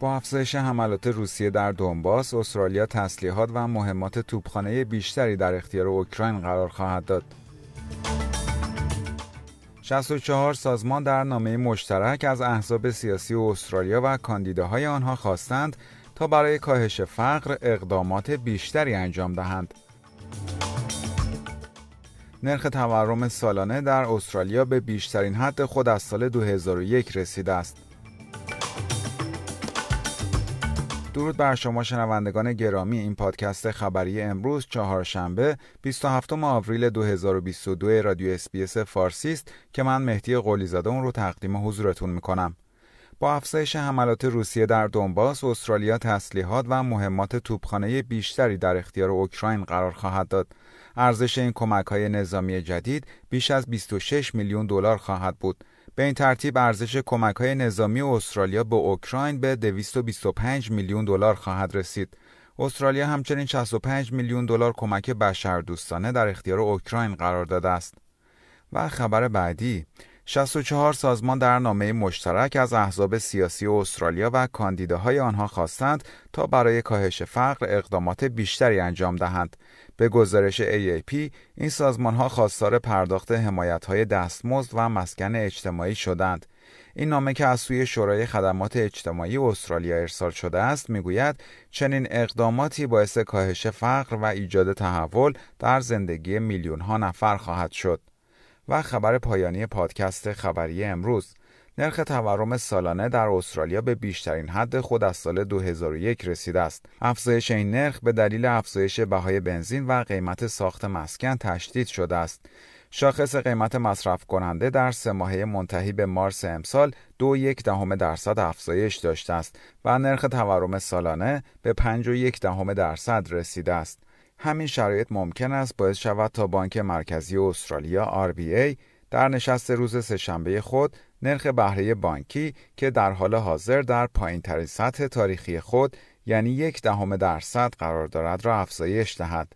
با افزایش حملات روسیه در دونباس، استرالیا تسلیحات و مهمات توپخانه بیشتری در اختیار اوکراین قرار خواهد داد. 64 سازمان در نامه مشترک از احزاب سیاسی استرالیا و کاندیداهای آنها خواستند تا برای کاهش فقر اقدامات بیشتری انجام دهند. نرخ تورم سالانه در استرالیا به بیشترین حد خود از سال 2001 رسیده است. درود بر شما شنوندگان گرامی این پادکست خبری امروز چهارشنبه 27 آوریل 2022 رادیو SBS فارسی است که من مهدی قلیزاده اون رو تقدیم حضورتون می‌کنم. با افزایش حملات روسیه در دونباس، استرالیا تسلیحات و مهمات توپخانه بیشتری در اختیار اوکراین قرار خواهد داد. ارزش این کمک های نظامی جدید بیش از 26 میلیون دلار خواهد بود. به این ترتیب ارزش کمک های نظامی استرالیا به اوکراین به 225 میلیون دلار خواهد رسید. استرالیا همچنین 65 میلیون دلار کمک بشردوستانه در اختیار اوکراین قرار داده است. و خبر بعدی 64 سازمان در نامه مشترک از احزاب سیاسی استرالیا و کاندیداهای آنها خواستند تا برای کاهش فقر اقدامات بیشتری انجام دهند. به گزارش AAP این سازمان ها خواستار پرداخت حمایت های دستمزد و مسکن اجتماعی شدند. این نامه که از سوی شورای خدمات اجتماعی استرالیا ارسال شده است می‌گوید چنین اقداماتی باعث کاهش فقر و ایجاد تحول در زندگی میلیون ها نفر خواهد شد. و خبر پایانی پادکست خبری امروز نرخ تورم سالانه در استرالیا به بیشترین حد خود از سال 2001 رسیده است. افزایش این نرخ به دلیل افزایش بهای بنزین و قیمت ساخت مسکن تشدید شده است. شاخص قیمت مصرف کننده در سه ماهه منتهی به مارس امسال دو یک دهم درصد افزایش داشته است و نرخ تورم سالانه به پنج و یک دهم درصد رسیده است. همین شرایط ممکن است باعث شود تا بانک مرکزی استرالیا RBA در نشست روز سهشنبه خود نرخ بهره بانکی که در حال حاضر در پایین ترین سطح تاریخی خود یعنی یک دهم درصد قرار دارد را افزایش دهد.